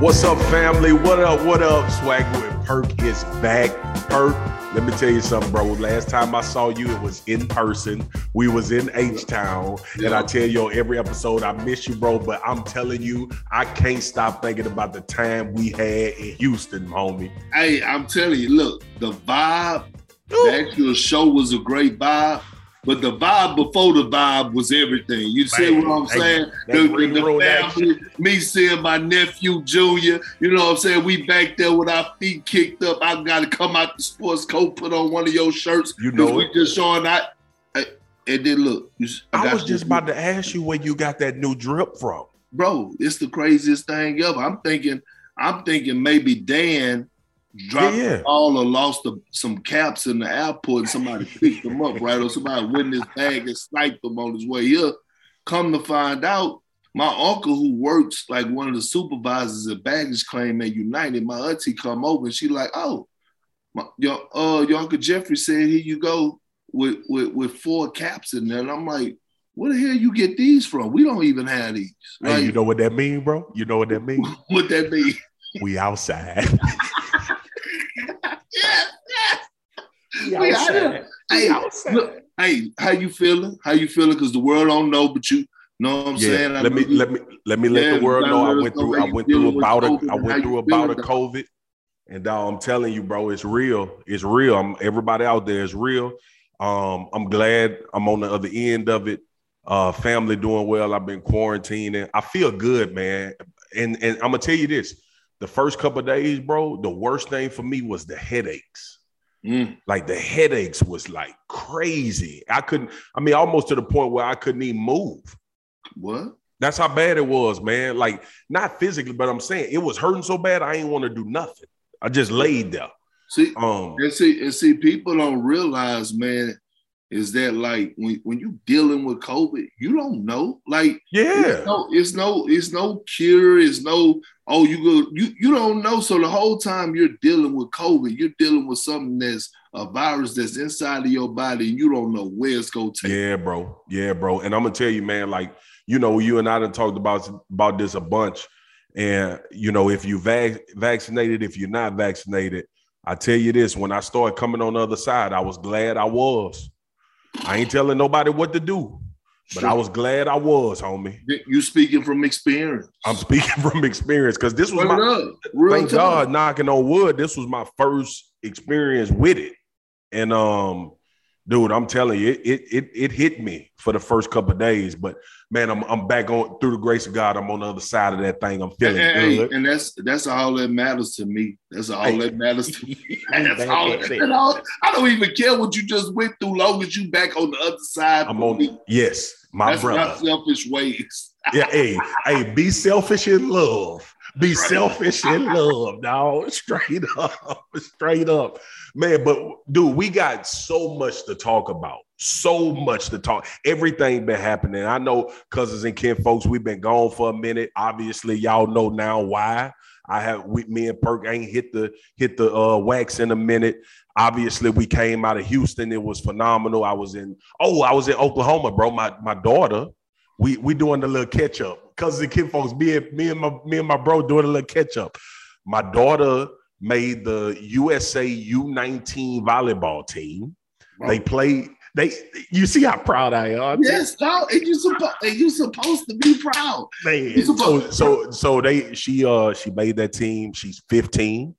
What's up, family? What up? What up? Swag with Perk is back. Perk, let me tell you something, bro. Last time I saw you, it was in person. We was in H Town, and I tell you every episode, I miss you, bro. But I'm telling you, I can't stop thinking about the time we had in Houston, homie. Hey, I'm telling you, look, the vibe, the actual show was a great vibe. But the vibe before the vibe was everything. You see Man, what I'm saying? The, the family, me seeing my nephew Junior, you know what I'm saying? We back there with our feet kicked up. I gotta come out the sports coat, put on one of your shirts. You know we just showing out. And then look, you, I got was just about to ask you where you got that new drip from. bro, it's the craziest thing ever. I'm thinking, I'm thinking maybe Dan dropped Yeah, yeah. the or lost the, some caps in the airport and somebody picked them up, right? Or somebody went in his bag and sniped them on his way here. Come to find out, my uncle who works like one of the supervisors at baggage claim at United, my auntie come over and she like, oh, my, your uh your uncle Jeffrey said here you go with with with four caps in there. And I'm like, where the hell you get these from? We don't even have these. Hey, you know what that mean, bro? You know what that mean? what that mean? we outside. yeah, we We out here. Hey, look, hey, how you feeling? How you feeling? Because the world don't know, but you know what I'm Yeah, saying. I let me you- let me let me let Yeah, the world know I went through I went through feeling with about a COVID I went through about a feeling, COVID, and dog, I'm telling you, bro, it's real. It's real. I'm everybody out there is real. Um, I'm glad I'm on the other end of it. Uh, family doing well. I've been quarantining. I feel good, man. And and I'm gonna tell you this: the first couple of days, bro, the worst thing for me was the headaches Mm, like the headaches was like crazy. I couldn't, I mean, almost to the point where I couldn't even move. what? That's how bad it was, man. Like, not physically, but I'm saying it was hurting so bad I ain't want to do nothing. I just laid there. See, Um, and see, and see, people don't realize, man, is that like when when you dealing with COVID, you don't know. Like, yeah. it's no, it's no, it's no cure. It's no, oh, you go, you you don't know. So the whole time you're dealing with COVID, you're dealing with something that's a virus that's inside of your body, and you don't know where it's gonna take. Yeah, bro. Yeah, bro. And I'm gonna tell you, man, like, you know, you and I done talked about about this a bunch. And you know, if you vac- vaccinated, if you're not vaccinated, I tell you this: when I started coming on the other side, I was glad I was. I ain't telling nobody what to do, but I was glad I was, homie. You speaking from experience. I'm speaking from experience because this was Word my. Thank talk. God, knocking on wood, this was my first experience with it. And um, dude, I'm telling you, it it it, it hit me for the first couple of days, but man, I'm I'm back on through the grace of God. I'm on the other side of that thing. I'm feeling and- good. and that's that's all that matters to me. That's all Hey. that matters to me. That's all, at it. and all- I don't even care what you just went through, long as you back on the other side. I'm on me. yes, my That's brother. my selfish ways. yeah, hey, hey, be selfish in love. Be Right. selfish in love, dog. Straight up, straight up, man. But dude, we got so much to talk about. So much to talk. Everything been happening. I know cousins and kin folks. We've been gone for a minute. Obviously, y'all know now why. I have we, me and Perk ain't hit the hit the uh, wax in a minute. Obviously, we came out of Houston. It was phenomenal. I was in oh, I was in Oklahoma, bro. My my daughter we we doing the little catch up. Cousins and kin folks, me and me and my me and my bro doing a little catch up. My daughter made the USA U19 volleyball team. They played. They you see how proud I am. Yes, dog. And you supposed and you supposed to be proud. Man, You so, so so they she uh she made that team. She's 15.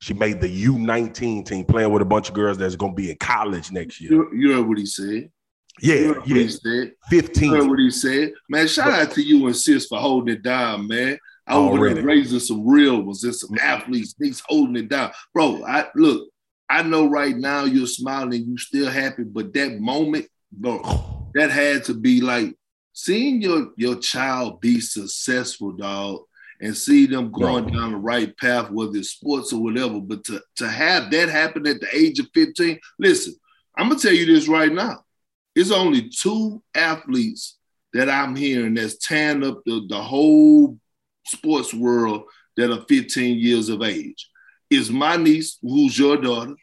She made the U19 team playing with a bunch of girls that's gonna be in college next year. You, you heard what he said. you Yeah, what he yeah. said. You 15. heard what he said. Man, shout out to you and sis for holding it down, man. I was raising some real ones and some athletes. These holding it down, bro. I look. I know right now you're smiling, you still happy, but that moment, bro, that had to be like seeing your your child be successful, dog, and see them going down the right path, whether it's sports or whatever. But to to have that happen at the age of 15, listen, I'm gonna tell you this right now. It's only two athletes that I'm hearing that's tearing up the, the whole sports world that are 15 years of age. Is my niece, who's your daughter,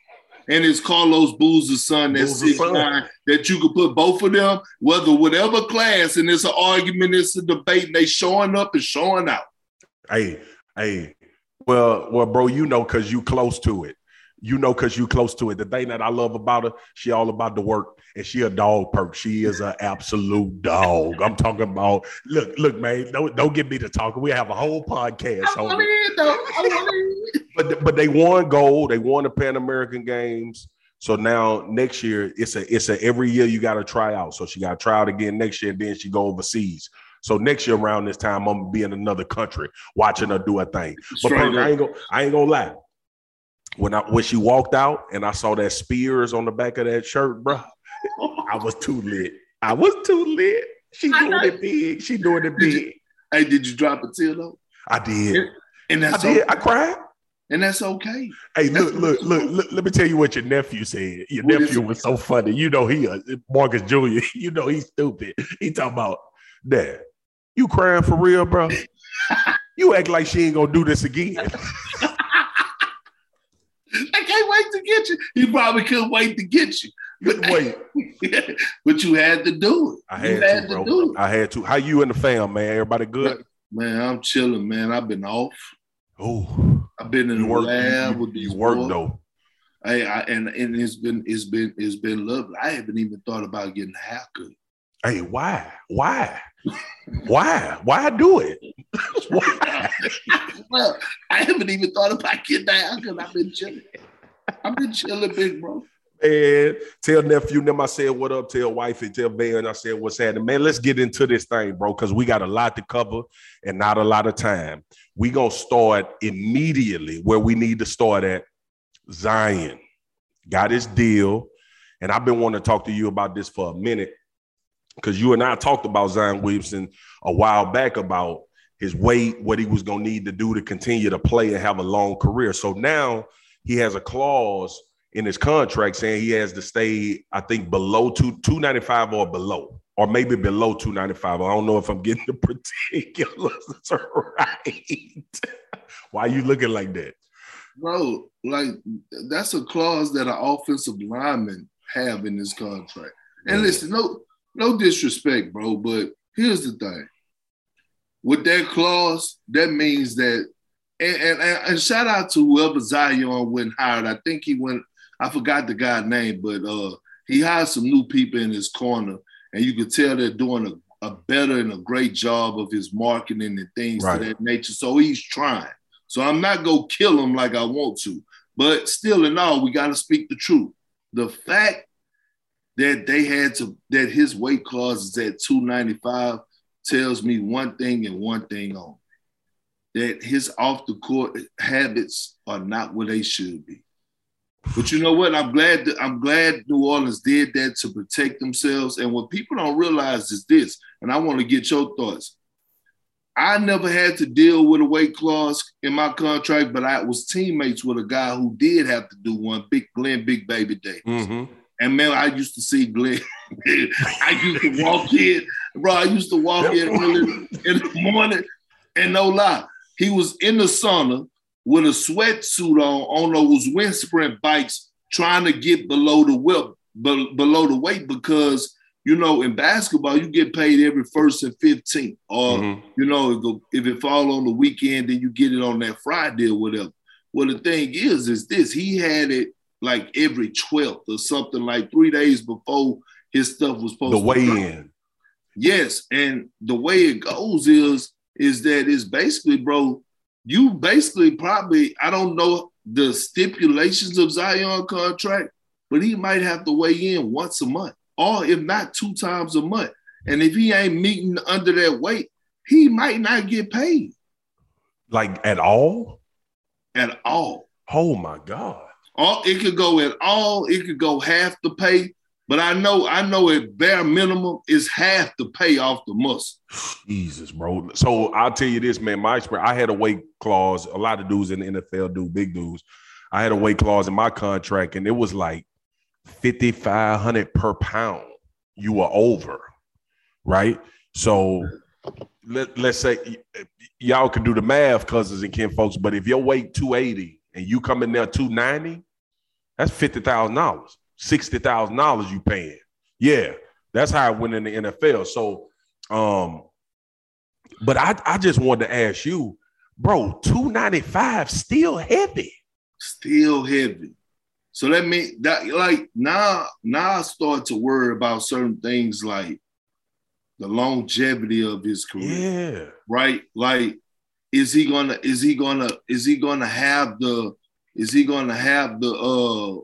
and it's Carlos Boozer's son that's six nine. That you could put both of them, whether whatever class, and it's an argument, it's a debate, and they showing up and showing out. Hey, hey, Well, well, bro, you know, cause you close to it. You know, cause you close to it. The thing that I love about her, she all about the work, and she a dog perk. She is an absolute dog. I'm talking about. Look, look, man. Don't don't get me to talk. We have a whole podcast. I want it, though. I want it. But but they won gold. They won the Pan American Games. So now next year it's a it's a every year you got to try out. So she got to try out again next year, and then she go overseas. So next year around this time, I'm gonna be in another country watching her do a thing. But Straight I ain't gonna I ain't gonna lie. When I when she walked out and I saw that spears on the back of that shirt, bro, I was too lit. I was too lit. She I doing know. it big. She doing it Did big. Hey, did you drop a tear though? I did. And that's I that's did. I cried. And that's okay. Hey, look, look, look, look, let me tell you what your nephew said. Your What nephew was so funny. You know, he, uh, Marcus Jr., you know, he's stupid. He talking about, Dad, you crying for real, bro? you act like she ain't gonna do this again. I can't wait to get you. He probably couldn't wait to get you. But Wait, but you had to do it. I you had, to, bro. do it. I had to. How you and the fam, man? Everybody good? Man, I'm chilling, man. I've been off. Oh, I've been in you the work, lab you, with these you work though. Hey, I, and and it's been it's been it's been lovely. I haven't even thought about getting a haircut. Hey, why? Why? why? Why do it? why? well, I haven't even thought about getting a haircut. I've been chilling. I've been chilling, big bro. And tell nephew, them I said what up, tell wifey, tell Van, I said what's happening. Man, let's get into this thing, bro, because we got a lot to cover and not a lot of time. We gonna start immediately where we need to start at. Zion got his deal, and I've been wanting to talk to you about this for a minute because you and I talked about Zion Williamson a while back about his weight, what he was gonna need to do to continue to play and have a long career. So now he has a clause in his contract saying he has to stay, I think, below two, 295 or below, or maybe below 295. I don't know if I'm getting the particulars right. Why you looking like that? Bro, like that's a clause that an offensive lineman have in his contract. And listen, no, no disrespect, bro, but here's the thing. With that clause, that means that, and, and, and shout out to whoever Zion went hired. I think he went, I forgot the guy's name, but uh he hired some new people in his corner, and you could tell they're doing a, a better and a great job of his marketing and things Right. to that nature. So he's trying. So I'm not gonna kill him like I want to, but still in all, we gotta speak the truth. The fact that they had to that his weight clause is at 295 tells me one thing and one thing only. That his off the court habits are not where they should be. But you know what? I'm glad that I'm glad New Orleans did that to protect themselves. And what people don't realize is this, and I want to get your thoughts. I never had to deal with a weight clause in my contract, but I was teammates with a guy who did have to do one, Big Glenn Big Baby Davis. Mm-hmm. And man, I used to see Glenn. I used to walk in, bro. I used to walk in early in the morning, and no lie, he was in the sauna with a sweatsuit on on those wind sprint bikes, trying to get below the whip, be- below the weight, because you know in basketball you get paid every first and fifteenth, or Mhm. you know if, the, if it fall on the weekend, then you get it on that Friday or whatever. Well, the thing is, is this he had it like every 12th or something like three days before his stuff was supposed The to weigh drop. in. Yes, and the way it goes is is that it's basically, bro, you basically probably I don't know the stipulations of Zion contract, but he might have to weigh in once a month, or if not two times a month. And if he ain't meeting under that weight, he might not get paid Like at all? at all. Oh my God. All it could go at all, it could go half the pay. But I know, I know at bare minimum is half the pay off the muscle. Jesus, bro. So I'll tell you this, man. My experience, I had a weight clause. A lot of dudes in the NFL do, big dudes. I had a weight clause in my contract, and it was like 5,500 per pound. You were over, right? So let, let's say y'all can do the math, cousins and kin folks, but if your weight 280 and you come in there 290, that's $50,000, $60,000 you paying. Yeah, that's how I went in the NFL. So, um, but I, I just wanted to ask you, bro, 295 still heavy. Still heavy. So let me that like now now I start to worry about certain things like the longevity of his career. Yeah. Right? Like, is he gonna is he gonna is he gonna have the is he gonna have the uh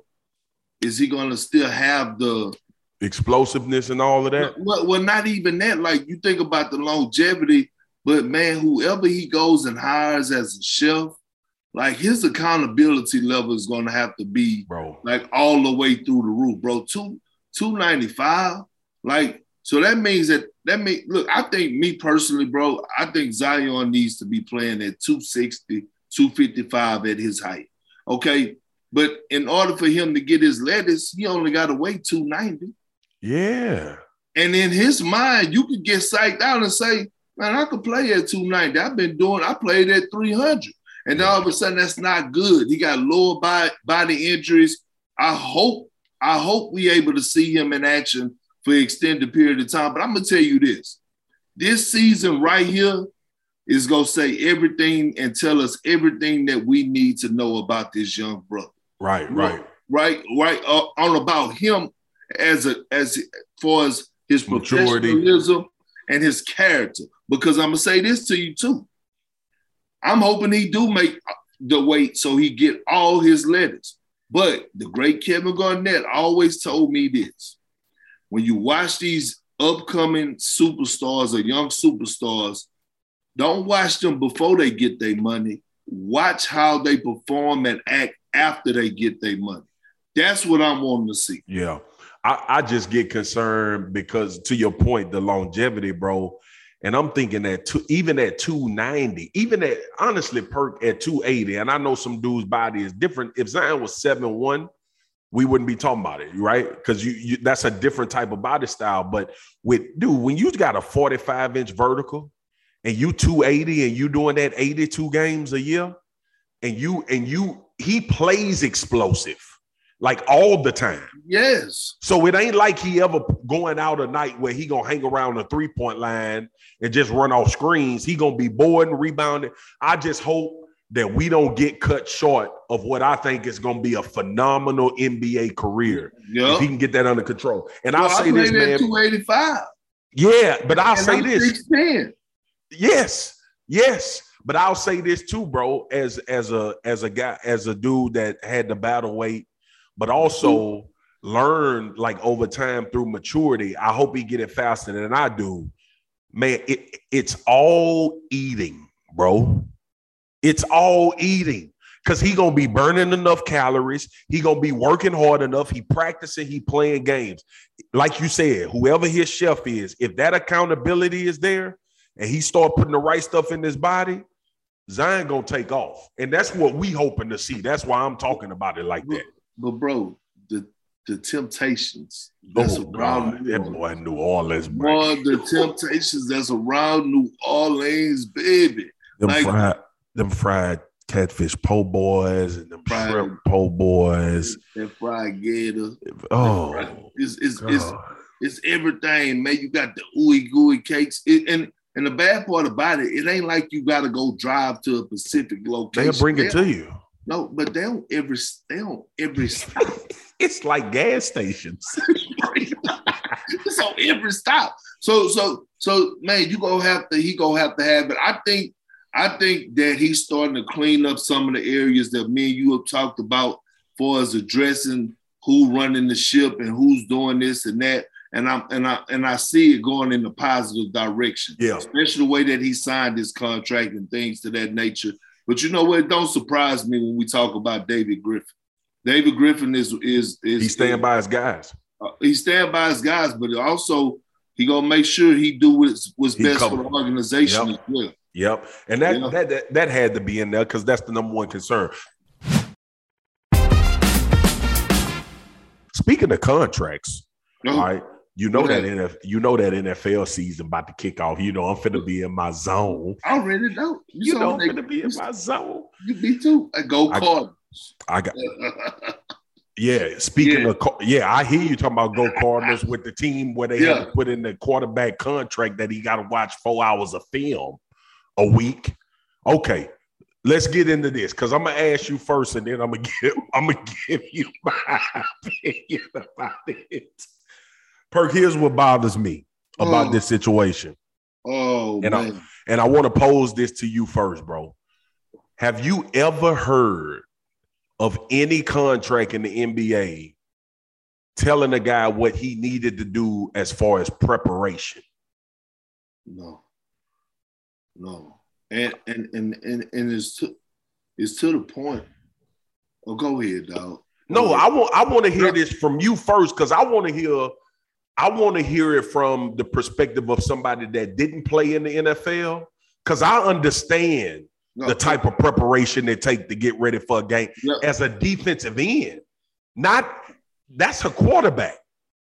is he gonna still have the explosiveness and all of that? Well, well, not even that. Like you think about the longevity, but man, whoever he goes and hires as a chef, like his accountability level is gonna have to be bro, like all the way through the roof, bro. Two two ninety five, like so that means that that mean look. I think me personally, bro. I think Zion needs to be playing at 260, 255 at his height. Okay, but in order for him to get his lettuce, he only got to weigh 290. Yeah. And in his mind, you could get psyched out and say, man, I could play at 290. I've been doing, I played at 300. And all of a sudden, that's not good. He got lower body, body injuries. I hope, I hope we able to see him in action for an extended period of time. But I'm gonna tell you this: this season right here is gonna say everything and tell us everything that we need to know about this young brother. Right, right, right, right. Uh, on about him as a as far as his Maturity. professionalism and his character. Because I'm gonna say this to you too. I'm hoping he do make the weight so he get all his letters. But the great Kevin Garnett always told me this: when you watch these upcoming superstars or young superstars, don't watch them before they get their money. Watch how they perform and act after they get their money. That's what I'm wanting to see. Yeah. I, I just get concerned because to your point, the longevity, bro. And I'm thinking that even at 290, even at honestly Perk at 280, and I know some dude's body is different. If Zion was 7-1, we wouldn't be talking about it, right? Because you, you that's a different type of body style. But with dude, when you got a 45 inch vertical and you 280 and you doing that 82 games a year, and you and you he plays explosive like all the time. Yes. So it ain't like he ever going out a night where he gonna hang around the three point line and just run off screens. He gonna be bored and rebounding. I just hope that we don't get cut short of what I think is going to be a phenomenal NBA career. Yep. If he can get that under control. And well, I'll say this, man. 285. Yeah, but I'll and say I'm this. 6'10. Yes, yes. But I'll say this too, bro, as as a as a guy, as a dude that had the battle weight, but also learned like over time through maturity. I hope he get it faster than I do. Man, it, it's all eating, bro. It's all eating because he gonna be burning enough calories. He gonna be working hard enough. He practicing. He playing games. Like you said, whoever his chef is, if that accountability is there, and he start putting the right stuff in his body, Zion gonna take off, and that's what we hoping to see. That's why I'm talking about it like that. But bro, the the Temptations. That's oh God, New that boy New Orleans. Boy, the Temptations. That's around New Orleans, baby. Them like, fried, them fried catfish po' boys and them fried, shrimp po' boys. And fried gator. Oh, it's it's, it's it's everything, man. You got the ooey gooey cakes, it, and and the bad part about it, it ain't like you got to go drive to a specific location. They'll bring it to you. No, but they don't every they don't every stop. it's like gas stations. it's on every stop. So so so man, you gonna have to he gonna have to have it. I think I think that he's starting to clean up some of the areas that me and you have talked about for as addressing who running the ship and who's doing this and that. And I'm and I and I see it going in a positive direction. Yeah. Especially the way that he signed his contract and things to that nature. But you know what? It don't surprise me when we talk about David Griffin. David Griffin is is is he stand by his guys. Uh, he stand by his guys, but also he gonna make sure he do what's, what's best for the organization yep. as well. Yep. And that, yeah. that, that that had to be in there because that's the number one concern. Speaking of contracts, mm-hmm. all right, you know that NFL, you know that NFL season about to kick off. You know, I'm finna be in my zone. I already know. You, you know, I'm finna be in my zone. You be too. I go Cardinals. I got. Yeah, speaking yeah. of, yeah, I hear you talking about go Cardinals with the team where they yeah. had to put in the quarterback contract that he got to watch four hours of film a week. Okay, let's get into this because I'm gonna ask you first, and then I'm gonna give I'm gonna give you my opinion about it. Perk, here's what bothers me about Oh. this situation, Oh And I- and I want to pose this to you first, bro. Have you ever heard of any contract in the NBA telling a guy what he needed to do as far as preparation? No. No. And and and and, and it's to it's to the point. Oh, go ahead, dog. No, Go I want I want to hear this from you first because I want to hear I want to hear it from the perspective of somebody that didn't play in the NFL because I understand No, the type of preparation they take to get ready for a game Yeah. as a defensive end. Not that's a quarterback.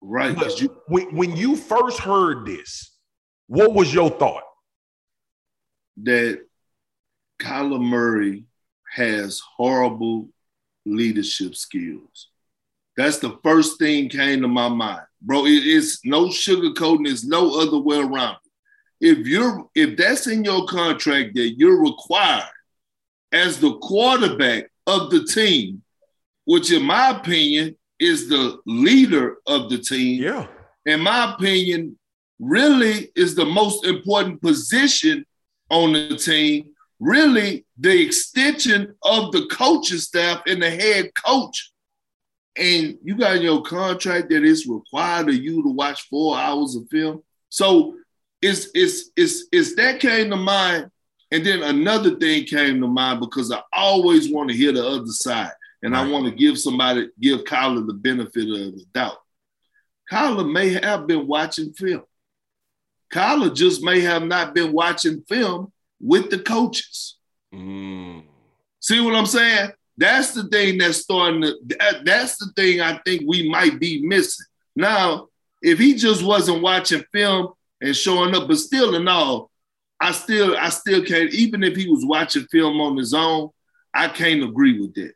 right? You, when, when you first heard this, what was your thought? that Kyler Murray has horrible leadership skills. That's the first thing came to my mind, bro. It is no sugarcoating. There's no other way around it. If you're if that's in your contract that you're required as the quarterback of the team, which in my opinion is the leader of the team, Yeah. in my opinion, really is the most important position on the team. Really, the extension of the coaching staff and the head coach. And you got in your contract that it's required of you to watch four hours of film. So it's it's it's it's that came to mind. And then another thing came to mind because I always want to hear the other side. And I want to give somebody, give Kyler the benefit of the doubt. Kyler may have been watching film. Kyler just may have not been watching film with the coaches. Mm. See what I'm saying? That's the thing that's starting to, that- that's the thing I think we might be missing. Now, if he just wasn't watching film and showing up, but still in all, I still, I still can't, even if he was watching film on his own, I can't agree with that.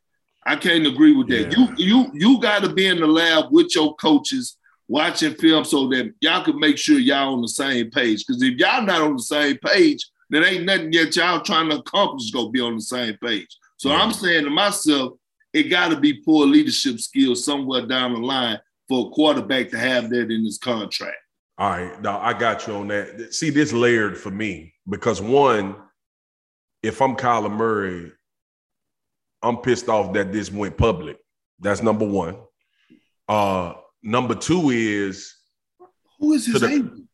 I can't agree with that. Yeah. You you you gotta be in the lab with your coaches watching film so that y'all can make sure y'all on the same page. Because if y'all not on the same page, then ain't nothing yet y'all trying to accomplish gonna be on the same page. So. I'm saying to myself, it gotta be poor leadership skills somewhere down the line for a quarterback to have that in his contract. All right, now I got you on that. See, this layered for me because one, if I'm Kyler Murray, I'm pissed off that this went public. That's number one. Uh, number two is, Who is his To the- agent?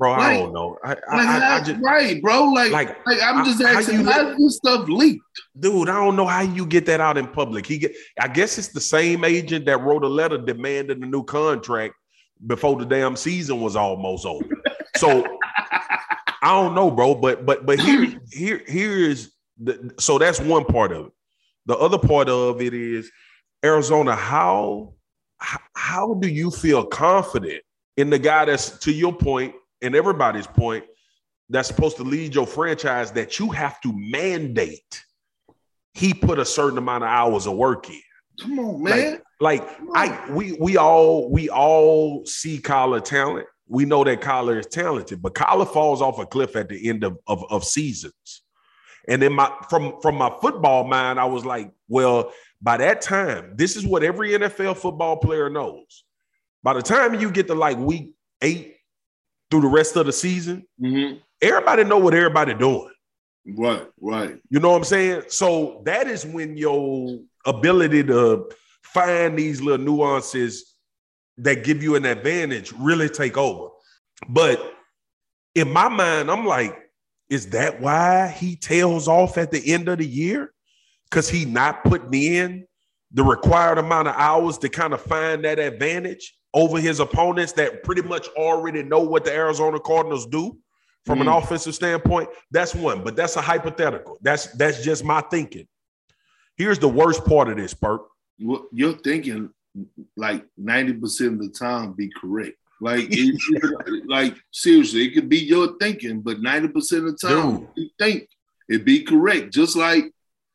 Bro, I don't know. I, Like, I, I, just right, bro. Like, like, like, I'm just how asking, you how let- this stuff leaked? dude, I don't know how you get that out in public. He get, I guess it's the same agent that wrote a letter demanding a new contract before the damn season was almost over. So I don't know, bro. But but but here here here is the so that's one part of it. The other part of it is Arizona. How how do you feel confident in the guy that's to your point and everybody's point that's supposed to lead your franchise that you have to mandate he put a certain amount of hours of work in. Come on, man. Like Come on. I we we all we all see Kyler talent. We know that Kyler is talented, but Kyler falls off a cliff at the end of, of, of seasons. And then my from from my football mind, I was like, well, by that time, this is what every NFL football player knows. By the time you get to like week eight through the rest of the season, Mhm. everybody know what everybody doing. Right, right. You know what I'm saying? So that is when your ability to find these little nuances that give you an advantage really take over. But in my mind, I'm like, is that why he tails off at the end of the year? Because he not putting in the required amount of hours to kind of find that advantage over his opponents that pretty much already know what the Arizona Cardinals do from an Mm. offensive standpoint. That's one, but that's a hypothetical. That's that's just my thinking. Here's the worst part of this, Bert. What you're thinking, like 90% of the time, be correct. Like, it- like seriously, it could be your thinking, but 90% of the time, Dude. you think it be correct. Just like,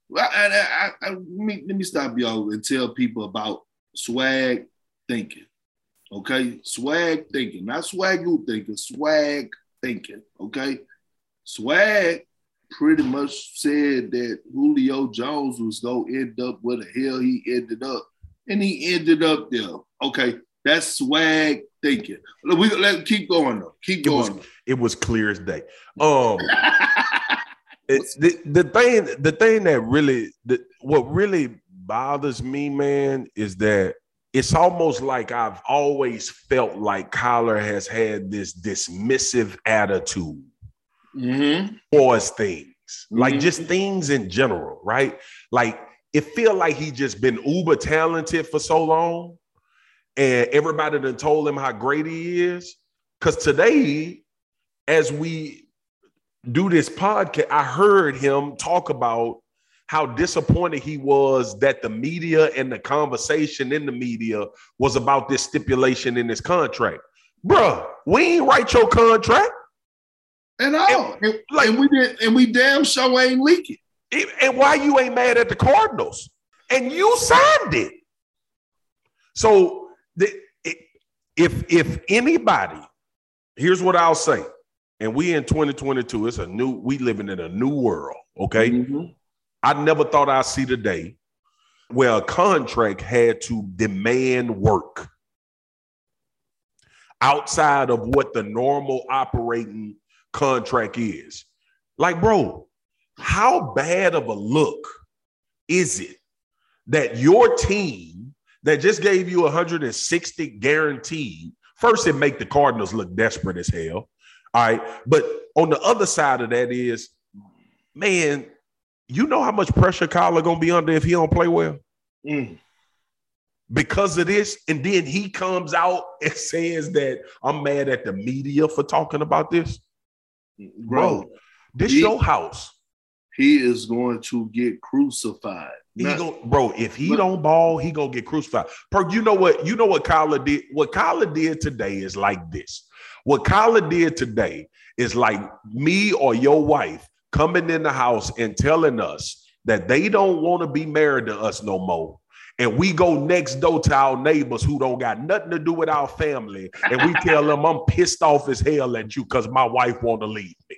well, I, I, I, let, me, let me stop y'all and tell people about swag thinking. Okay, swag thinking, not swag you thinking, swag thinking. Okay, swag pretty much said that Julio Jones was gonna end up where the hell he ended up, and he ended up there. Okay, that's swag thinking. We let keep going though. Keep It going. was, it was clear as day. Um, it, the, the thing, the thing that really, the, what really bothers me, man, is that it's almost like I've always felt like Kyler has had this dismissive attitude mm-hmm. towards things, like Mhm. just things in general, right? Like it feel like he just been uber talented for so long, and everybody done told him how great he is. Because today, as we do this podcast, I heard him talk about how disappointed he was that the media and the conversation in the media was about this stipulation in his contract. Bruh, we ain't write your contract. And all. And, like- and we did, and we damn sure ain't leaking. It- and why you ain't mad at the Cardinals? And you signed it. So the, it, if if anybody, here's what I'll say. And we in 2022, it's a new, we living in a new world. Okay. Mhm. I never thought I'd see the day where a contract had to demand work outside of what the normal operating contract is. Like, bro, how bad of a look is it that your team that just gave you 160 guaranteed, first it make the Cardinals look desperate as hell. All right. But on the other side of that is, man, you know how much pressure Kyler gonna be under if he don't play well Mm. because of this, and then he comes out and says that I'm mad at the media for talking about this. Bro, this he- your house. he is going to get crucified. He Not- gon- bro, if he Look- don't ball, he gonna get crucified. Per, you know what? You know what Kyler did? What Kyler did today is like this. What Kyler did today is like me or your wife coming in the house and telling us that they don't want to be married to us no more. And we go next door to our neighbors who don't got nothing to do with our family, and we tell them I'm pissed off as hell at you because my wife want to leave me.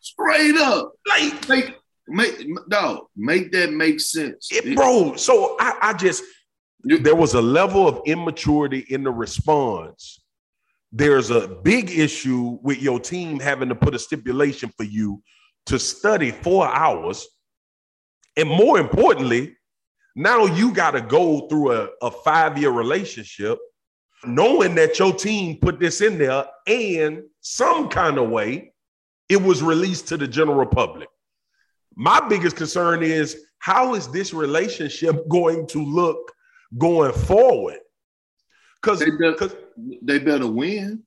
straight up. Like Make make no make that make sense. it, bro. So I, I just there was a level of immaturity in the response. There's a big issue with your team having to put a stipulation for you to study four hours. And more importantly, now you got to go through a, a five year relationship knowing that your team put this in there and some kind of way it was released to the general public. My biggest concern is how is this relationship going to look going forward? Because, They better, win.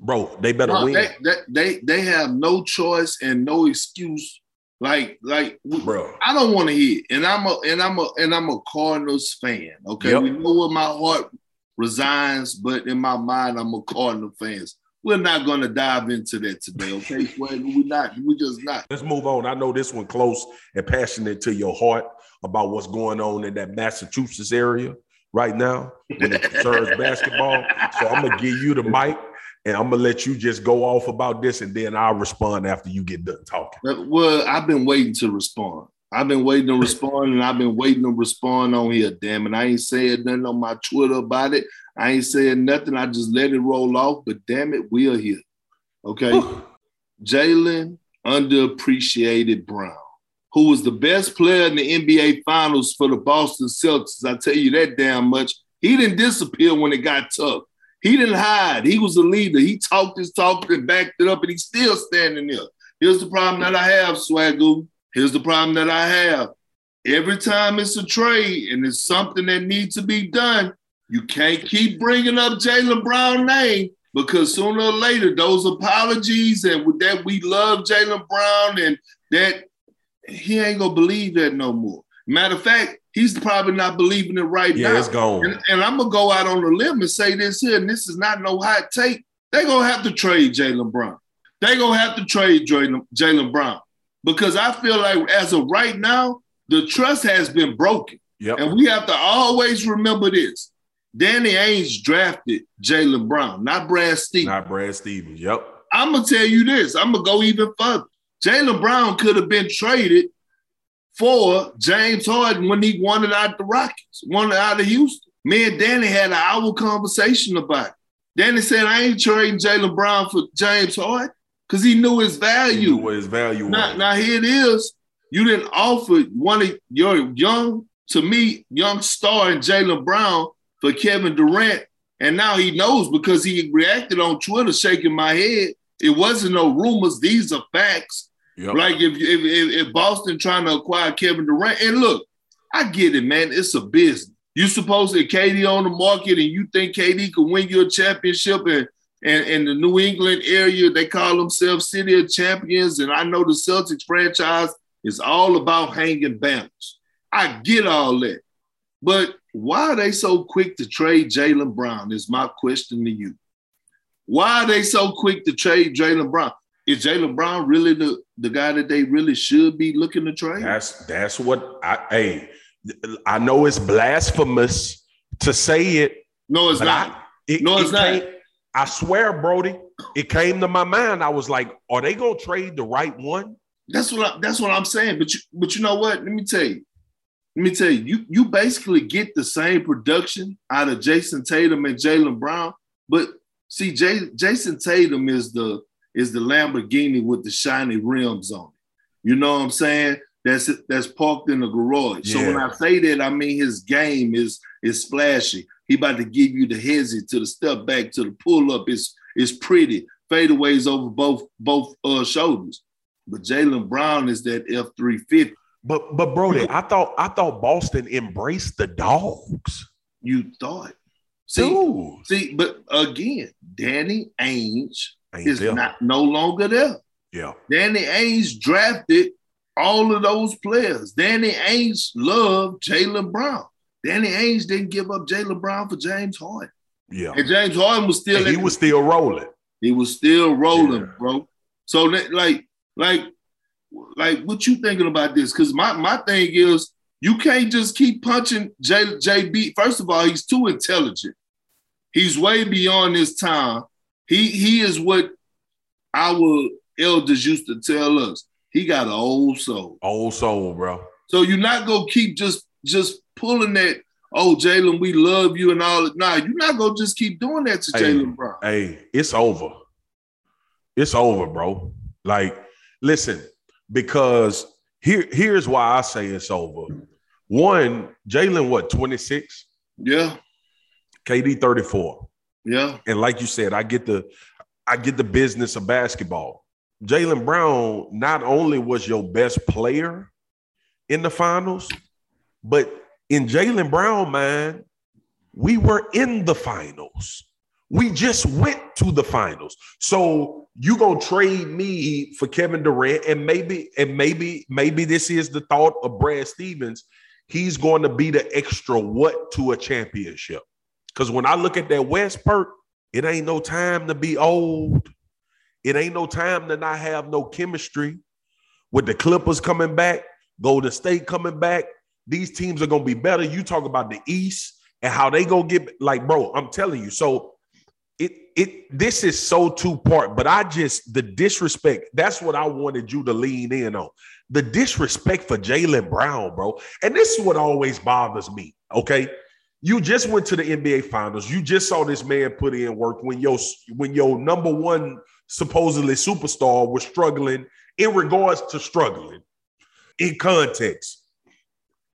bro, they better No, win, They, they, they they have no choice and no excuse. Like like bro. I don't want to hear. And I'm a and I'm a and I'm a Cardinals fan. Okay, Yep. we know where my heart resigns, but in my mind, I'm a Cardinal fans. We're not going to dive into that today. Okay, we're not. We just not. Let's move on. I know this one close and passionate to your heart about what's going on in that Massachusetts area right now when it concerns basketball. So I'm gonna give you the mic and I'm gonna let you just go off about this, and then I'll respond after you get done talking. Well, I've been waiting to respond. I've been waiting to respond, and I've been waiting to respond on here. Damn it, I ain't saying nothing on my Twitter about it. I ain't saying nothing. I just let it roll off. But damn it, we are here. Okay, Jaylen underappreciated Brown, who was the best player in the NBA Finals for the Boston Celtics. I tell you that damn much. He didn't disappear when it got tough. He didn't hide. He was a leader. He talked his talk and backed it up, and he's still standing there. Here's the problem that I have, Swagoo. Here's the problem that I have. Every time it's a trade and it's something that needs to be done, you can't keep bringing up Jaylen Brown name because sooner or later those apologies and that we love Jaylen Brown and that he ain't gonna believe that no more. Matter of fact, he's probably not believing it right Yeah, now. it's gone. And, and I'm gonna go out on a limb and say this here, and this is not no hot take. They're gonna have to trade Jaylen Brown. They're gonna have to trade Jaylen Jaylen Brown because I feel like as of right now, the trust has been broken, Yep. and we have to always remember this. Danny Ainge drafted Jaylen Brown, not Brad Stevens. Not Brad Stevens. Yep. I'm gonna tell you this. I'm gonna go even further. Jaylen Brown could have been traded for James Harden when he wanted out the Rockets, wanted out of Houston. Me and Danny had an hour conversation about it. Danny said, I ain't trading Jaylen Brown for James Harden because he knew his value. He knew what his value now, was. Now here it is. You didn't offer one of your young, to me, young star in Jaylen Brown for Kevin Durant. And now he knows because he reacted on Twitter, shaking my head. It wasn't no rumors. These are facts. Yep. Like if, if if Boston trying to acquire Kevin Durant, and look, I get it, man. It's a business. You suppose to KD on the market, and you think KD could win you a championship, and and in the New England area, they call themselves City of Champions, and I know the Celtics franchise is all about hanging banners. I get all that, but why are they so quick to trade Jaylen Brown? Is my question to you. Why are they so quick to trade Jaylen Brown? Is Jaylen Brown really the, the guy that they really should be looking to trade? That's that's what I hey, I know it's blasphemous to say it. No, it's not. I, it, no, it's it not. I swear, Brody, it came to my mind. I was like, are they gonna trade the right one? That's what I, that's what I'm saying. But you but you know what? Let me tell you. Let me tell you, you you basically get the same production out of Jayson Tatum and Jaylen Brown, but see, Jay, Jayson Tatum is the is the Lamborghini with the shiny rims on it. You know what I'm saying? That's that's parked in the garage. Yeah. So when I say that, I mean his game is is splashy. He about to give you the hezzy to the step back to the pull up. It's it's pretty fadeaways over both both uh, shoulders. But Jaylen Brown is that F three fifty. But but Brody, I thought I thought Boston embraced the dogs. You thought. See, Dude. see, but again, Danny Ainge Ain't is there. not no longer there. Yeah. Danny Ainge drafted all of those players. Danny Ainge loved Jaylen Brown. Danny Ainge didn't give up Jaylen Brown for James Harden. Yeah. And James Harden was still he was still rolling. He was still rolling, yeah. bro. So that, like, like, like what you thinking about this? Because my my thing is you can't just keep punching J, JB. First of all, he's too intelligent. He's way beyond his time. He he is what our elders used to tell us. He got an old soul. Old soul, bro. So you're not gonna keep just just pulling that. Oh, Jaylen, we love you and all. That. Nah, you're not gonna just keep doing that to hey, Jaylen Brown. Hey, it's over. It's over, bro. Like, listen, because here here's why I say it's over. One, Jaylen, what 26? Yeah. KD 34. Yeah. And like you said, I get the I get the business of basketball. Jaylen Brown not only was your best player in the finals, but in Jaylen Brown, man, we were in the finals. We just went to the finals. So you gonna trade me for Kevin Durant, and maybe, and maybe, maybe this is the thought of Brad Stevens. He's going to be the extra what to a championship. Because when I look at that West perk, it ain't no time to be old. It ain't no time to not have no chemistry. With the Clippers coming back, Golden State coming back, these teams are gonna be better. You talk about the East and how they gonna get like, bro. I'm telling you. So it it this is so two part, but I just the disrespect. That's what I wanted you to lean in on. The disrespect for Jaylen Brown, bro. And this is what always bothers me. Okay, you just went to the NBA Finals. You just saw this man put in work when your when your number one supposedly superstar was struggling in regards to struggling in context.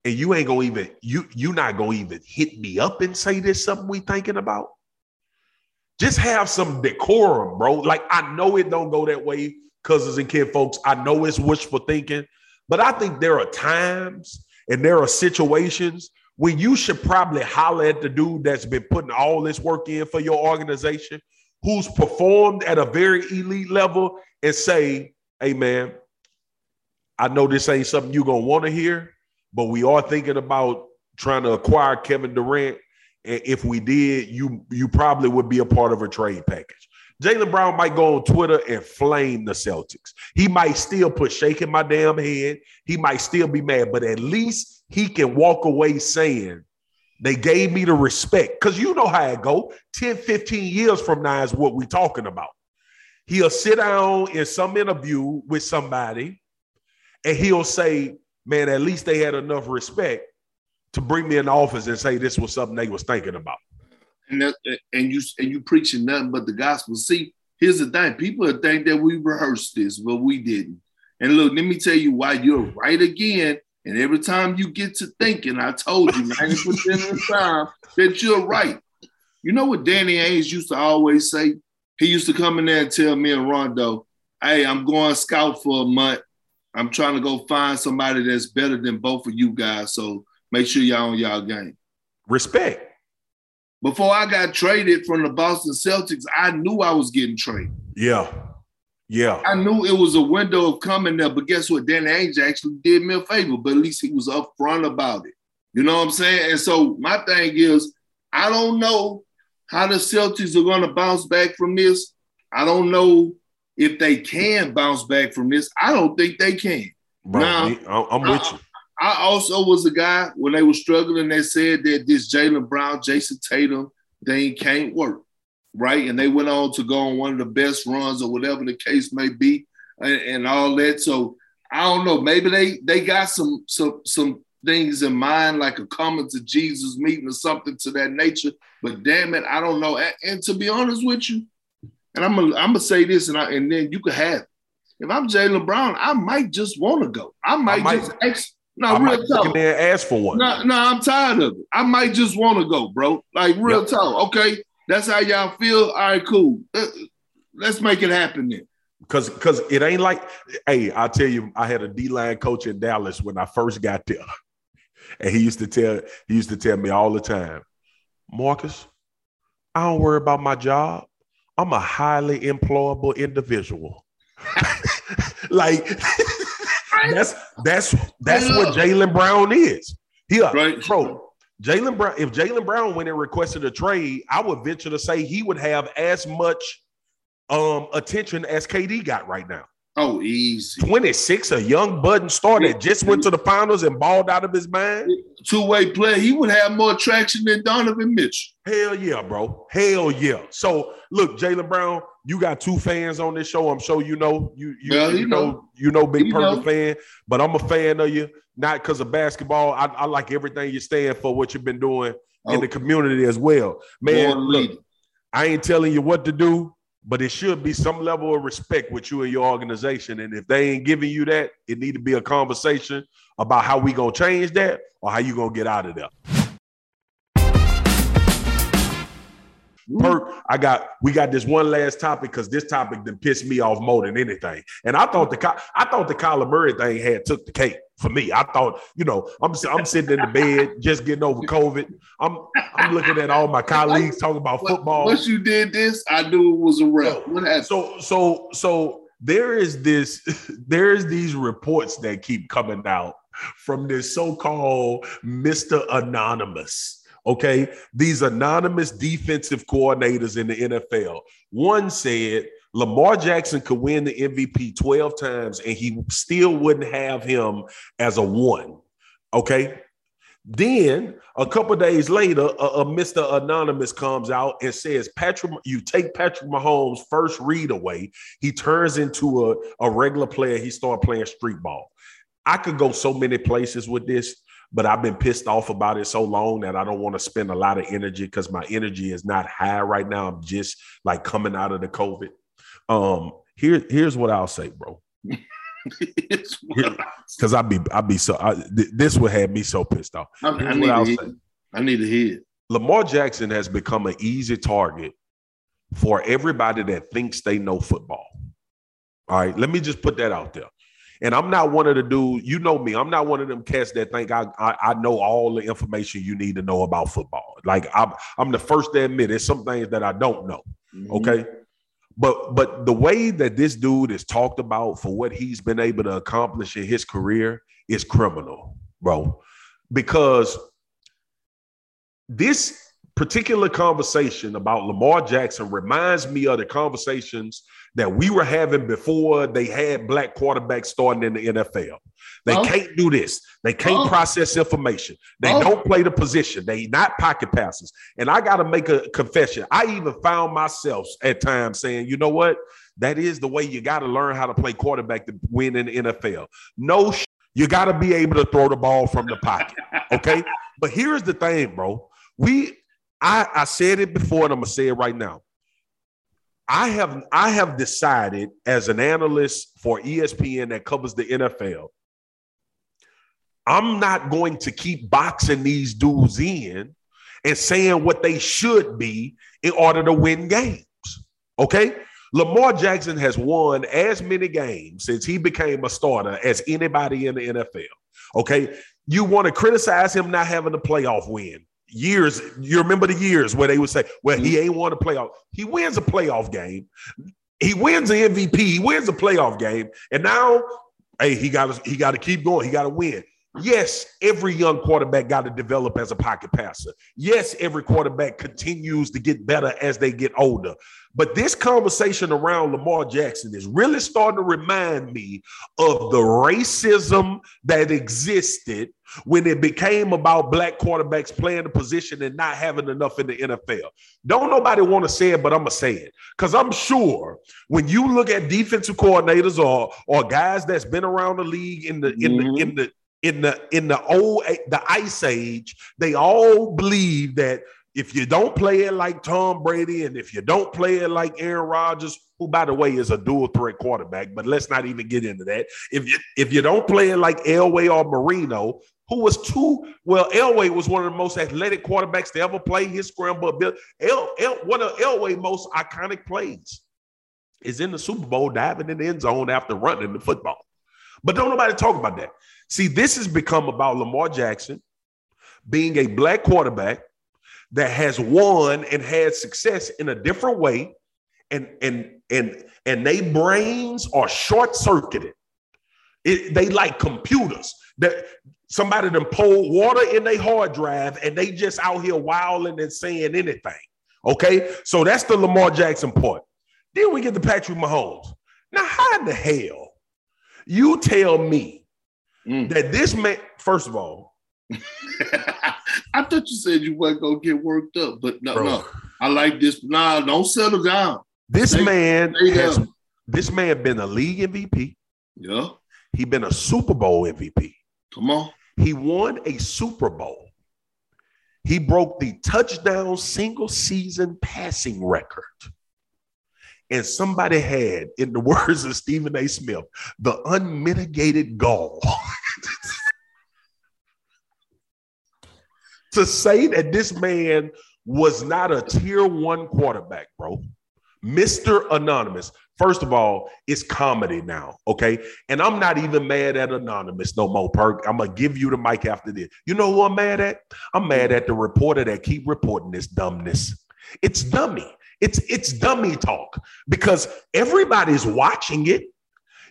And you ain't gonna even you you not gonna even hit me up and say this something we thinking about. Just have some decorum, bro. Like I know it don't go that way, cousins and kid folks. I know it's wishful thinking, but I think there are times and there are situations when you should probably holler at the dude that's been putting all this work in for your organization, who's performed at a very elite level, and say, hey, man, I know this ain't something you're going to want to hear, but we are thinking about trying to acquire Kevin Durant. And if we did, you you probably would be a part of a trade package. Jaylen Brown might go on Twitter and flame the Celtics. He might still put shaking my damn head. He might still be mad, but at least he can walk away saying they gave me the respect. Because you know how it go. 10, 15 years from now is what we're talking about. he'll sit down in some interview with somebody and he'll say, man, at least they had enough respect to bring me in the office and say this was something they was thinking about. And that, and you and you preaching nothing but the gospel. See, here's the thing: people think that we rehearsed this, but we didn't. And look, let me tell you why you're right again. And every time you get to thinking, I told you 90% of the time that you're right. You know what Danny Ainge used to always say? He used to come in there and tell me and Rondo, hey, I'm going scout for a month. I'm trying to go find somebody that's better than both of you guys. So make sure y'all on y'all game. Respect. Before I got traded from the Boston Celtics, I knew I was getting traded. Yeah. Yeah. I knew it was a window of coming there, but guess what? Danny Ainge actually did me a favor, but at least he was upfront about it. You know what I'm saying? And so my thing is, I don't know how the Celtics are going to bounce back from this. I don't know if they can bounce back from this. I don't think they can. Bro, now, I'm with you. I also was a guy when they were struggling they said that this Jaylen Brown, Jayson Tatum thing can't work, right? And they went on to go on one of the best runs or whatever the case may be, and, and all that. So I don't know. Maybe they they got some some some things in mind, like a coming to Jesus meeting or something to that nature. But damn it, I don't know. And, and to be honest with you, and I'm gonna I'm gonna say this, and I, and then you could have. If I'm Jaylen Brown, I might just want to go. I might, I might just ex- no I real talk. There ask for one. No, no, I'm tired of it. I might just want to go, bro. Like real yep. talk. Okay, that's how y'all feel. All right, cool. Uh, let's make it happen then. Cause, cause it ain't like, hey, I'll tell you, I had a D line coach in Dallas when I first got there, and he used to tell, he used to tell me all the time, Marcus, I don't worry about my job. I'm a highly employable individual. like that's that's that's what Jaylen Brown is. Yeah, right. bro. Jaylen Brown, if Jaylen Brown went and requested a trade, I would venture to say he would have as much um attention as KD got right now. Oh, easy. 26, a young budding star that just went to the finals and balled out of his mind. Two-way play. He would have more traction than Donovan Mitchell. Hell yeah, bro. Hell yeah. So look, Jaylen Brown, you got two fans on this show. I'm sure you know you you, yeah, you know, know, you know Big Purple fan, but I'm a fan of you, not because of basketball. I, I, like everything you stand for, what you've been doing okay. in the community as well. Man, look, I ain't telling you what to do but it should be some level of respect with you and your organization. And if they ain't giving you that, it need to be a conversation about how we gonna change that or how you gonna get out of there. Perk, I got we got this one last topic because this topic then pissed me off more than anything. And I thought the I thought the Kyler Murray thing had took the cake for me. I thought, you know, I'm I'm sitting in the bed just getting over COVID. I'm I'm looking at all my colleagues talking about football. Once you did this, I knew it was a rep. So so so there is this there is these reports that keep coming out from this so-called Mr. Anonymous Okay. These anonymous defensive coordinators in the NFL. One said Lamar Jackson could win the MVP 12 times and he still wouldn't have him as a one. Okay. Then a couple days later, a, Mr. Anonymous comes out and says, Patrick, you take Patrick Mahomes' first read away, he turns into a, a regular player. He started playing street ball. I could go so many places with this but I've been pissed off about it so long that I don't want to spend a lot of energy because my energy is not high right now. I'm just like coming out of the COVID. Um, here, here's what I'll say, bro. Because I'd be, I'd be so. I, th- this would have me so pissed off. I, I need to hear. I need to hear. Lamar Jackson has become an easy target for everybody that thinks they know football. All right, let me just put that out there. And I'm not one of the dudes, you know me, I'm not one of them cats that think I, I, I know all the information you need to know about football. Like I'm, I'm the first to admit there's some things that I don't know. Mm-hmm. Okay. But but the way that this dude is talked about for what he's been able to accomplish in his career is criminal, bro. Because this particular conversation about Lamar Jackson reminds me of the conversations that we were having before they had black quarterbacks starting in the NFL. They oh. can't do this. They can't oh. process information. They oh. don't play the position. They not pocket passes. And I got to make a confession. I even found myself at times saying, you know what? That is the way you got to learn how to play quarterback to win in the NFL. No, sh- you got to be able to throw the ball from the pocket. Okay. but here's the thing, bro. We, I, I said it before, and I'm gonna say it right now. I have I have decided as an analyst for ESPN that covers the NFL, I'm not going to keep boxing these dudes in and saying what they should be in order to win games. Okay? Lamar Jackson has won as many games since he became a starter as anybody in the NFL. Okay? You want to criticize him not having a playoff win. Years, you remember the years where they would say, well, he mm-hmm. ain't won a playoff. He wins a playoff game. He wins the MVP. He wins a playoff game. And now, hey, he got he got to keep going. He got to win. Yes, every young quarterback got to develop as a pocket passer. Yes, every quarterback continues to get better as they get older. But this conversation around Lamar Jackson is really starting to remind me of the racism that existed when it became about black quarterbacks playing the position and not having enough in the NFL. Don't nobody want to say it, but I'm gonna say it because I'm sure when you look at defensive coordinators or or guys that's been around the league in the in mm-hmm. the in the in the in the old the ice age they all believe that if you don't play it like Tom Brady and if you don't play it like Aaron Rodgers who by the way is a dual threat quarterback but let's not even get into that. If you if you don't play it like Elway or Marino who was two well Elway was one of the most athletic quarterbacks to ever play his scramble bill El, El, one of Elway most iconic plays is in the Super Bowl diving in the end zone after running the football. But don't nobody talk about that. See, this has become about Lamar Jackson being a black quarterback that has won and had success in a different way, and and and and they brains are short circuited. they like computers that somebody them pull water in their hard drive and they just out here wilding and saying anything. Okay, so that's the Lamar Jackson part. Then we get to Patrick Mahomes. Now, how in the hell you tell me Mm. That this man, first of all, I thought you said you weren't gonna get worked up, but no, bro. no. I like this. Nah, don't settle down. This stay, man stay has down. this man been a league MVP. Yeah. He been a Super Bowl MVP. Come on. He won a Super Bowl. He broke the touchdown single season passing record and somebody had, in the words of Stephen A. Smith, the unmitigated gall to say that this man was not a tier one quarterback, bro. Mr. Anonymous. First of all, it's comedy now, okay? And I'm not even mad at Anonymous no more, Perk. I'm gonna give you the mic after this. You know who I'm mad at? I'm mad at the reporter that keep reporting this dumbness. It's dummy. It's it's dummy talk because everybody's watching it.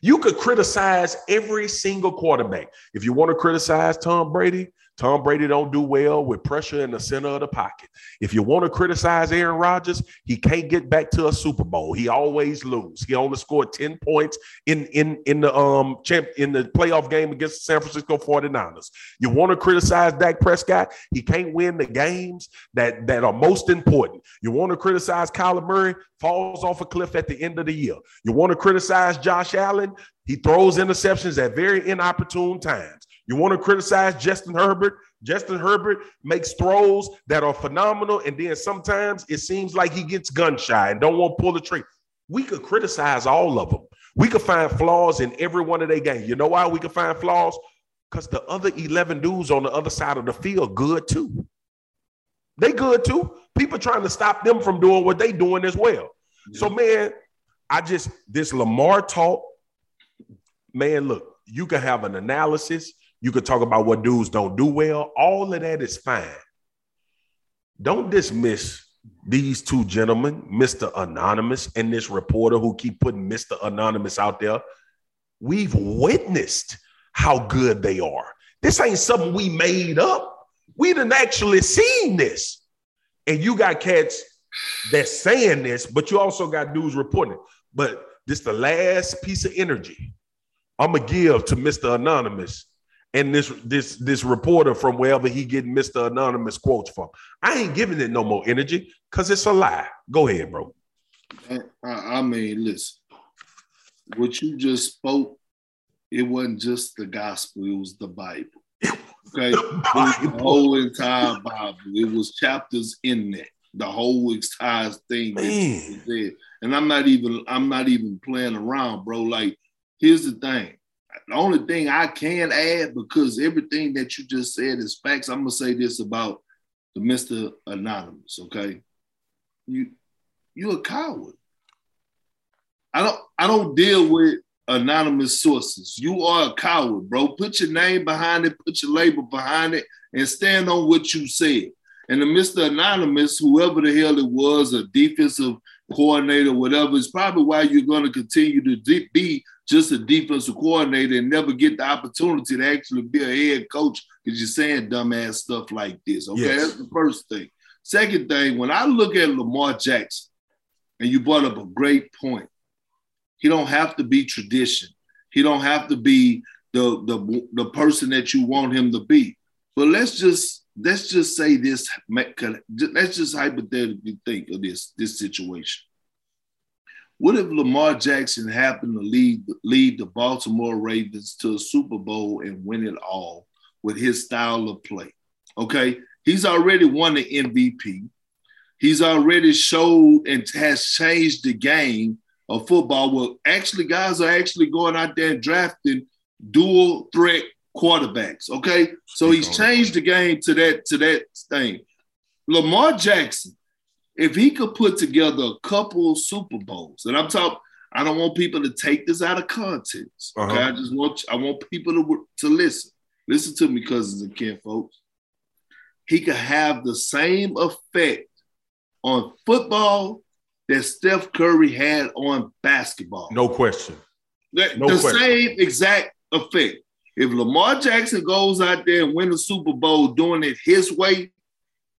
You could criticize every single quarterback. If you want to criticize Tom Brady, Tom Brady don't do well with pressure in the center of the pocket. If you want to criticize Aaron Rodgers, he can't get back to a Super Bowl. He always lose. He only scored 10 points in in in the um champ in the playoff game against the San Francisco 49ers. You want to criticize Dak Prescott, he can't win the games that that are most important. You want to criticize Kyler Murray, falls off a cliff at the end of the year. You want to criticize Josh Allen, he throws interceptions at very inopportune times. You want to criticize Justin Herbert? Justin Herbert makes throws that are phenomenal, and then sometimes it seems like he gets gun shy and don't want to pull the trigger. We could criticize all of them. We could find flaws in every one of their games. You know why we could find flaws? Because the other 11 dudes on the other side of the field good too. They good too. People trying to stop them from doing what they doing as well. So man, I just this Lamar talk, man, look, you can have an analysis you could talk about what dudes don't do well. All of that is fine. Don't dismiss these two gentlemen, Mr. Anonymous and this reporter who keep putting Mr. Anonymous out there. We've witnessed how good they are. This ain't something we made up. We didn't actually seen this. And you got cats that's saying this, but you also got dudes reporting. But this the last piece of energy I'm gonna give to Mr. Anonymous and this this this reporter from wherever he getting Mr. Anonymous quotes from. I ain't giving it no more energy because it's a lie. Go ahead, bro. I, I mean, listen, what you just spoke, it wasn't just the gospel, it was the Bible. Okay. The whole entire Bible. It was chapters in there. The whole entire thing Man. there. And I'm not even I'm not even playing around, bro. Like, here's the thing. The only thing I can add, because everything that you just said is facts, I'm gonna say this about the Mr. Anonymous, okay? You you're a coward. I don't I don't deal with anonymous sources. You are a coward, bro. Put your name behind it, put your label behind it, and stand on what you said. And the Mr. Anonymous, whoever the hell it was, a defensive coordinator, whatever, is probably why you're going to continue to de- be just a defensive coordinator and never get the opportunity to actually be a head coach because you're saying dumbass stuff like this. Okay, Yes. that's the first thing. Second thing, when I look at Lamar Jackson, and you brought up a great point, he don't have to be tradition. He don't have to be the the the person that you want him to be. But let's just let's just say this. Let's just hypothetically think of this this situation. What if Lamar Jackson happened to lead lead the Baltimore Ravens to a Super Bowl and win it all with his style of play? Okay, he's already won the MVP. He's already showed and has changed the game of football. Well, actually, guys are actually going out there and drafting dual threat quarterbacks. Okay, so he's changed the game to that to that thing. Lamar Jackson, if he could put together a couple Super Bowls, and I'm talking, I don't want people to take this out of context. Okay, Uh-huh. I just want I want people to to listen. Listen to me, cousins and kin folks. He could have the same effect on football that Steph Curry had on basketball. No question. The, no the question. same exact effect. If Lamar Jackson goes out there and win the Super Bowl doing it his way,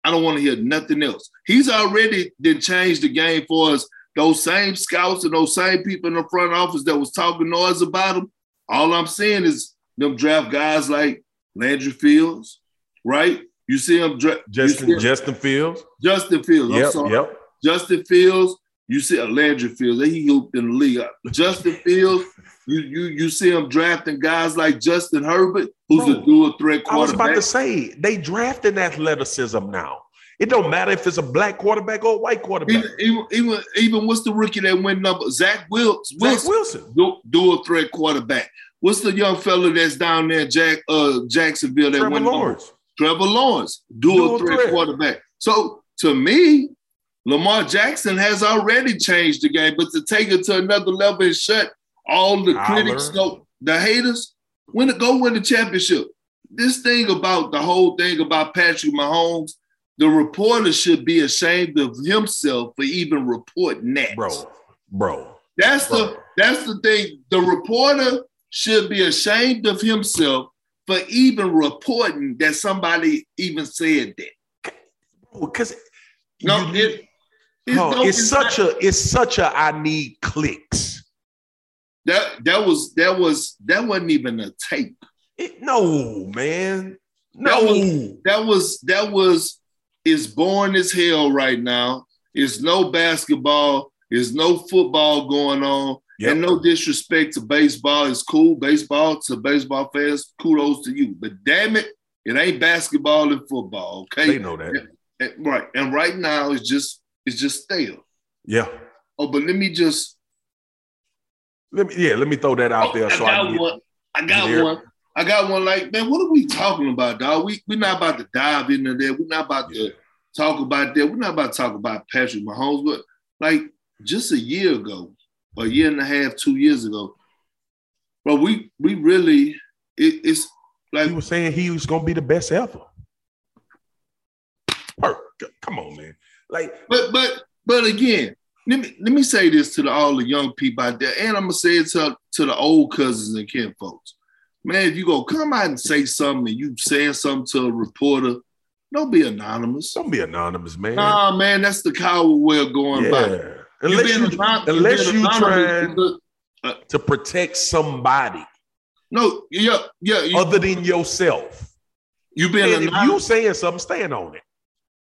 I don't want to hear nothing else. He's already then changed the game for us. Those same scouts and those same people in the front office that was talking noise about him. All I'm saying is them draft guys like Landry Fields, right? You see him dra- Justin see him- Justin Fields. Justin Fields. I'm Yep, sorry. yep. Justin Fields, you see a Landry Fields, he hooped in the league. Justin Fields, you you you see him drafting guys like Justin Herbert, who's a dual threat I was about to say they drafting athleticism now. It don't matter if it's a black quarterback or a white quarterback. Even, even, even, even what's the rookie that went number? Zach Wilson, Zach Wilson Wilson. du- dual threat quarterback. What's the young fella that's down there, Jack uh, Jacksonville that Trevor went number? Lawrence. Trevor Lawrence, dual, Dual threat, threat. quarterback. So to me, Lamar Jackson has already changed the game, but to take it to another level and shut all the Holler. critics, no, the haters, win it, go win the championship. This thing about the whole thing about Patrick Mahomes, the reporter should be ashamed of himself for even reporting that. Bro, bro. That's Bro. the that's the thing. The reporter should be ashamed of himself for even reporting that somebody even said that. Because No, you- it, it oh, don't- it's such a it's such a I need clicks. that that was that was that wasn't even a tape. It- no, man. That No. That was that was is boring as hell right now. It's no basketball. There's no football going on. Yep. And no disrespect to baseball. It's cool. Baseball to baseball fans, kudos to you. But damn it, it ain't basketball and football. Okay. They know that. And- right. And right now it's just it's just stale. Yeah. Oh, but let me just Let me yeah, let me throw that out Oh, there so I I got get one. I got one. I got one. Like, man, what are we talking about, dog? We we're not about to dive into that. We're not about Yeah. to talk about that. We're not about to talk about Patrick Mahomes. But like just a year ago, a year and a half, two years ago, bro, we we really it, it's like he was saying he was gonna be the best ever. Per- Come on, man. Like But but but again, let me let me say this to the, all the young people out there, and I'm gonna say it to, to the old cousins and kin folks. Man, if you go come out and say something and you saying something to a reporter, don't be anonymous. don't be anonymous, man. Nah, man, that's the coward way of going by. yeah. Unless being you anon- unless you anonymous trying because- uh, to protect somebody no, yeah, yeah, you, other than yourself. you being And if you saying something, stand on it.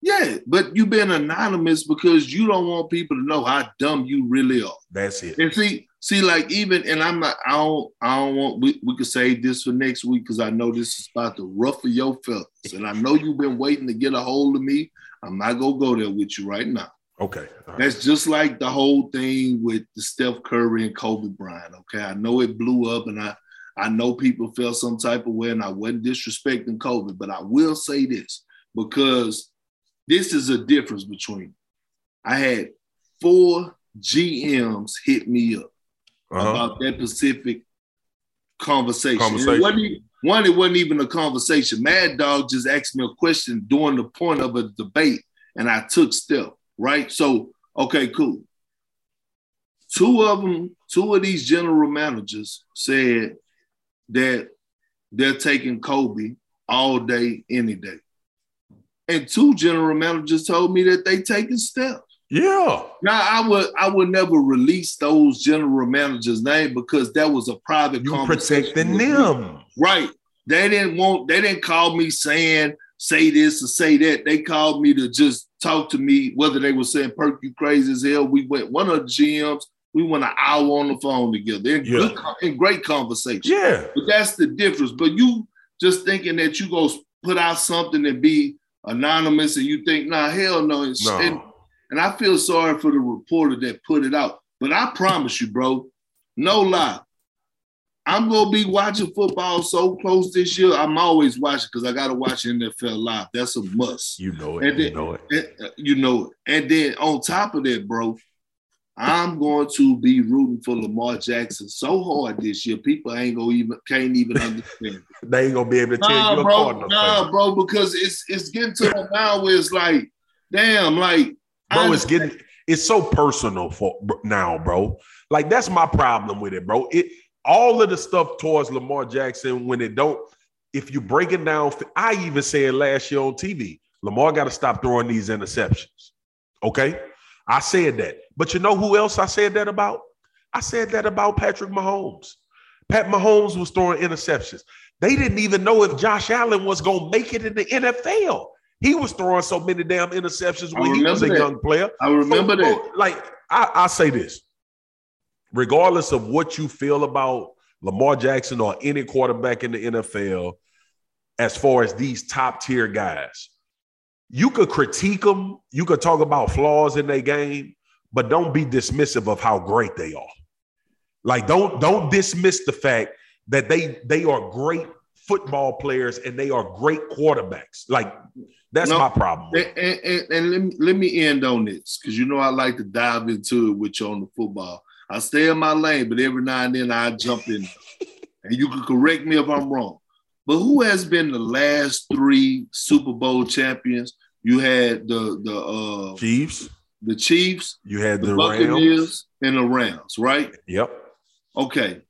Yeah, but you being anonymous because you don't want people to know how dumb you really are. That's it. And see, See, like even, and I'm not. I don't. I don't want. We, we could save this for next week because I know this is about to ruffle your feathers, and I know you've been waiting to get a hold of me. I'm not gonna go there with you right now. Okay. Right. That's just like the whole thing with the Steph Curry and Kobe Bryant. Okay, I know it blew up, and I I know people felt some type of way, and I wasn't disrespecting Kobe, but I will say this because this is a difference between. I had four GMs hit me up uh-huh. about that specific conversation. conversation. It even, one, it wasn't even a conversation. Mad Dog just asked me a question during the point of a debate, and I took Steph, right? So, okay, cool. Two of them, two of these general managers said that they're taking Kobe all day, any day. And two general managers told me that they taking steps. Yeah. Now I would I would never release those general managers' name because that was a private you protecting them. Right. They didn't want they didn't call me saying say this or say that. They called me to just talk to me, whether they were saying Perk, you crazy as hell. We went one of the GMs, we went an hour on the phone together in, yeah. good, in great conversation. Yeah. But that's the difference. But you just thinking that you go put out something and be anonymous and you think, nah, hell no. no. And, and I feel sorry for the reporter that put it out. But I promise you, bro, no lie. I'm gonna be watching football so close this year. I'm always watching because I gotta watch NFL live. That's a must. You know it. And then, you know it. Uh, you know it. And then on top of that, bro, I'm going to be rooting for Lamar Jackson so hard this year. People ain't gonna even can't even understand. they ain't gonna be able to tell nah, you bro, Nah, bro, because it's it's getting to the now where it's like, damn, like bro, it's getting it's so personal for now, bro. Like that's my problem with it, bro. It all of the stuff towards Lamar Jackson when it don't. If you break it down, I even said last year on TV, Lamar got to stop throwing these interceptions. Okay, I said that, but you know who else I said that about? I said that about Patrick Mahomes. Pat Mahomes was throwing interceptions. They didn't even know if Josh Allen was going to make it in the NFL. He was throwing so many damn interceptions when he was a that. young player. I remember so, that. Like I, I say this, regardless of what you feel about Lamar Jackson or any quarterback in the NFL, as far as these top tier guys, you could critique them, you could talk about flaws in their game, but don't be dismissive of how great they are. Like don't don't dismiss the fact that they they are great football players and they are great quarterbacks. Like that's no, my problem. And, and, and, let, me, let me end on this because you know I like to dive into it with you on the football. I stay in my lane, but every now and then I jump in. and you can correct me if I'm wrong. But who has been the last three Super Bowl champions? You had the the uh, Chiefs, the Chiefs. You had the, the Buccaneers Rams. and the Rams, right? Yep. Okay.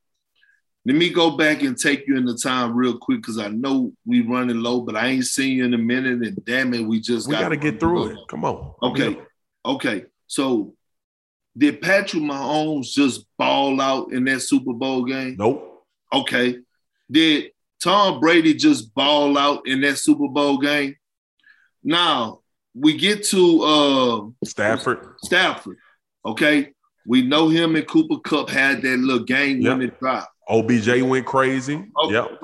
Let me go back and take you in the time real quick because I know we running low, but I ain't seen you in a minute, and damn it, we just we got to get through it. Come on. Okay, okay. So, did Patrick Mahomes just ball out in that Super Bowl game? Nope. Okay. Did Tom Brady just ball out in that Super Bowl game? Now we get to uh, Stafford. Stafford. Okay. We know him and Cooper Kupp had that little game yep. winning drop. OBJ went crazy. Oh, yep.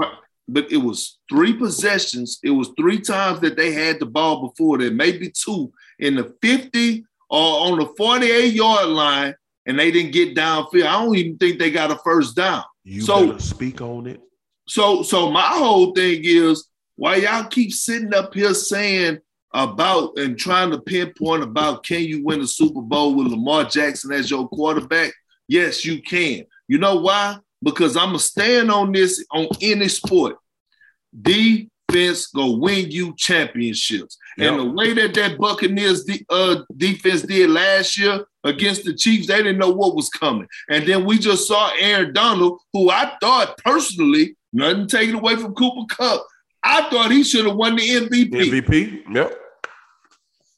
But it was three possessions. It was three times that they had the ball before that, maybe two in the 50 or on the 48 yard line, and they didn't get downfield. I don't even think they got a first down. You so speak on it. So, so my whole thing is why y'all keep sitting up here saying about and trying to pinpoint about can you win a Super Bowl with Lamar Jackson as your quarterback? Yes, you can. You know why? because I'm gonna stand on this on any sport. Defense go win you championships, yep. and the way that that Buccaneers de- uh, defense did last year against the Chiefs, they didn't know what was coming. And then we just saw Aaron Donald, who I thought personally, nothing taken away from Cooper Kupp. I thought he should have won the MVP. MVP, yep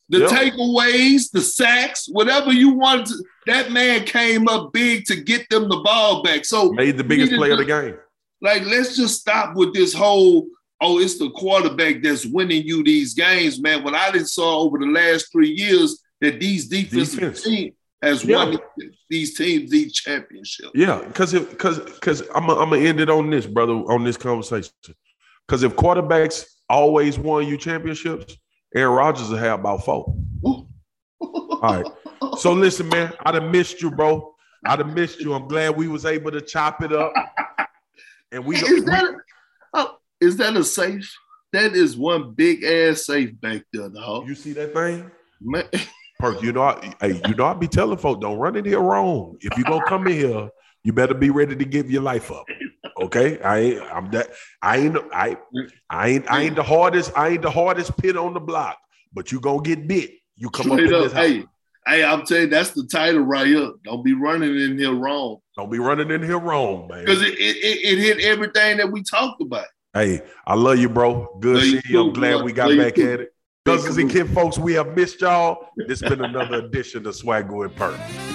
the yep. takeaways, the sacks, whatever you wanted. To, that man came up big to get them the ball back. So made the biggest play of the game. Like, let's just stop with this whole. Oh, it's the quarterback that's winning you these games, man. When I didn't saw over the last three years that these defensive Defense. teams, has Yeah. won these teams these championships. Yeah, because because because I'm gonna I'm gonna end it on this, brother, on this conversation. Because if quarterbacks always won you championships, Aaron Rodgers will have about four. All right. So listen, man, I'd have missed you, bro. I'd have missed you. I'm glad we was able to chop it up. And we, is we that a, oh, is that a safe? That is one big ass safe back there, dog. you see that thing? Man, Perk, you know, I, hey, you know, I be telling folks, don't run in here wrong. If you gonna come in here, you better be ready to give your life up. Okay, I ain't, I'm that, I ain't, I, I ain't, I ain't the hardest, I ain't the hardest pit on the block. But you gonna get bit. You come up straight in up, this house. hey, hey, I'm telling you, that's the title right here. Don't be running in here wrong Don't be running in here wrong, man. because it, it, it, it hit everything that we talked about. Hey, I love you, bro. Good Love you seeing you. I'm glad we got Love back at it. Cousins and kid folks, we have missed y'all. This has been another edition of Swaggo and Perk.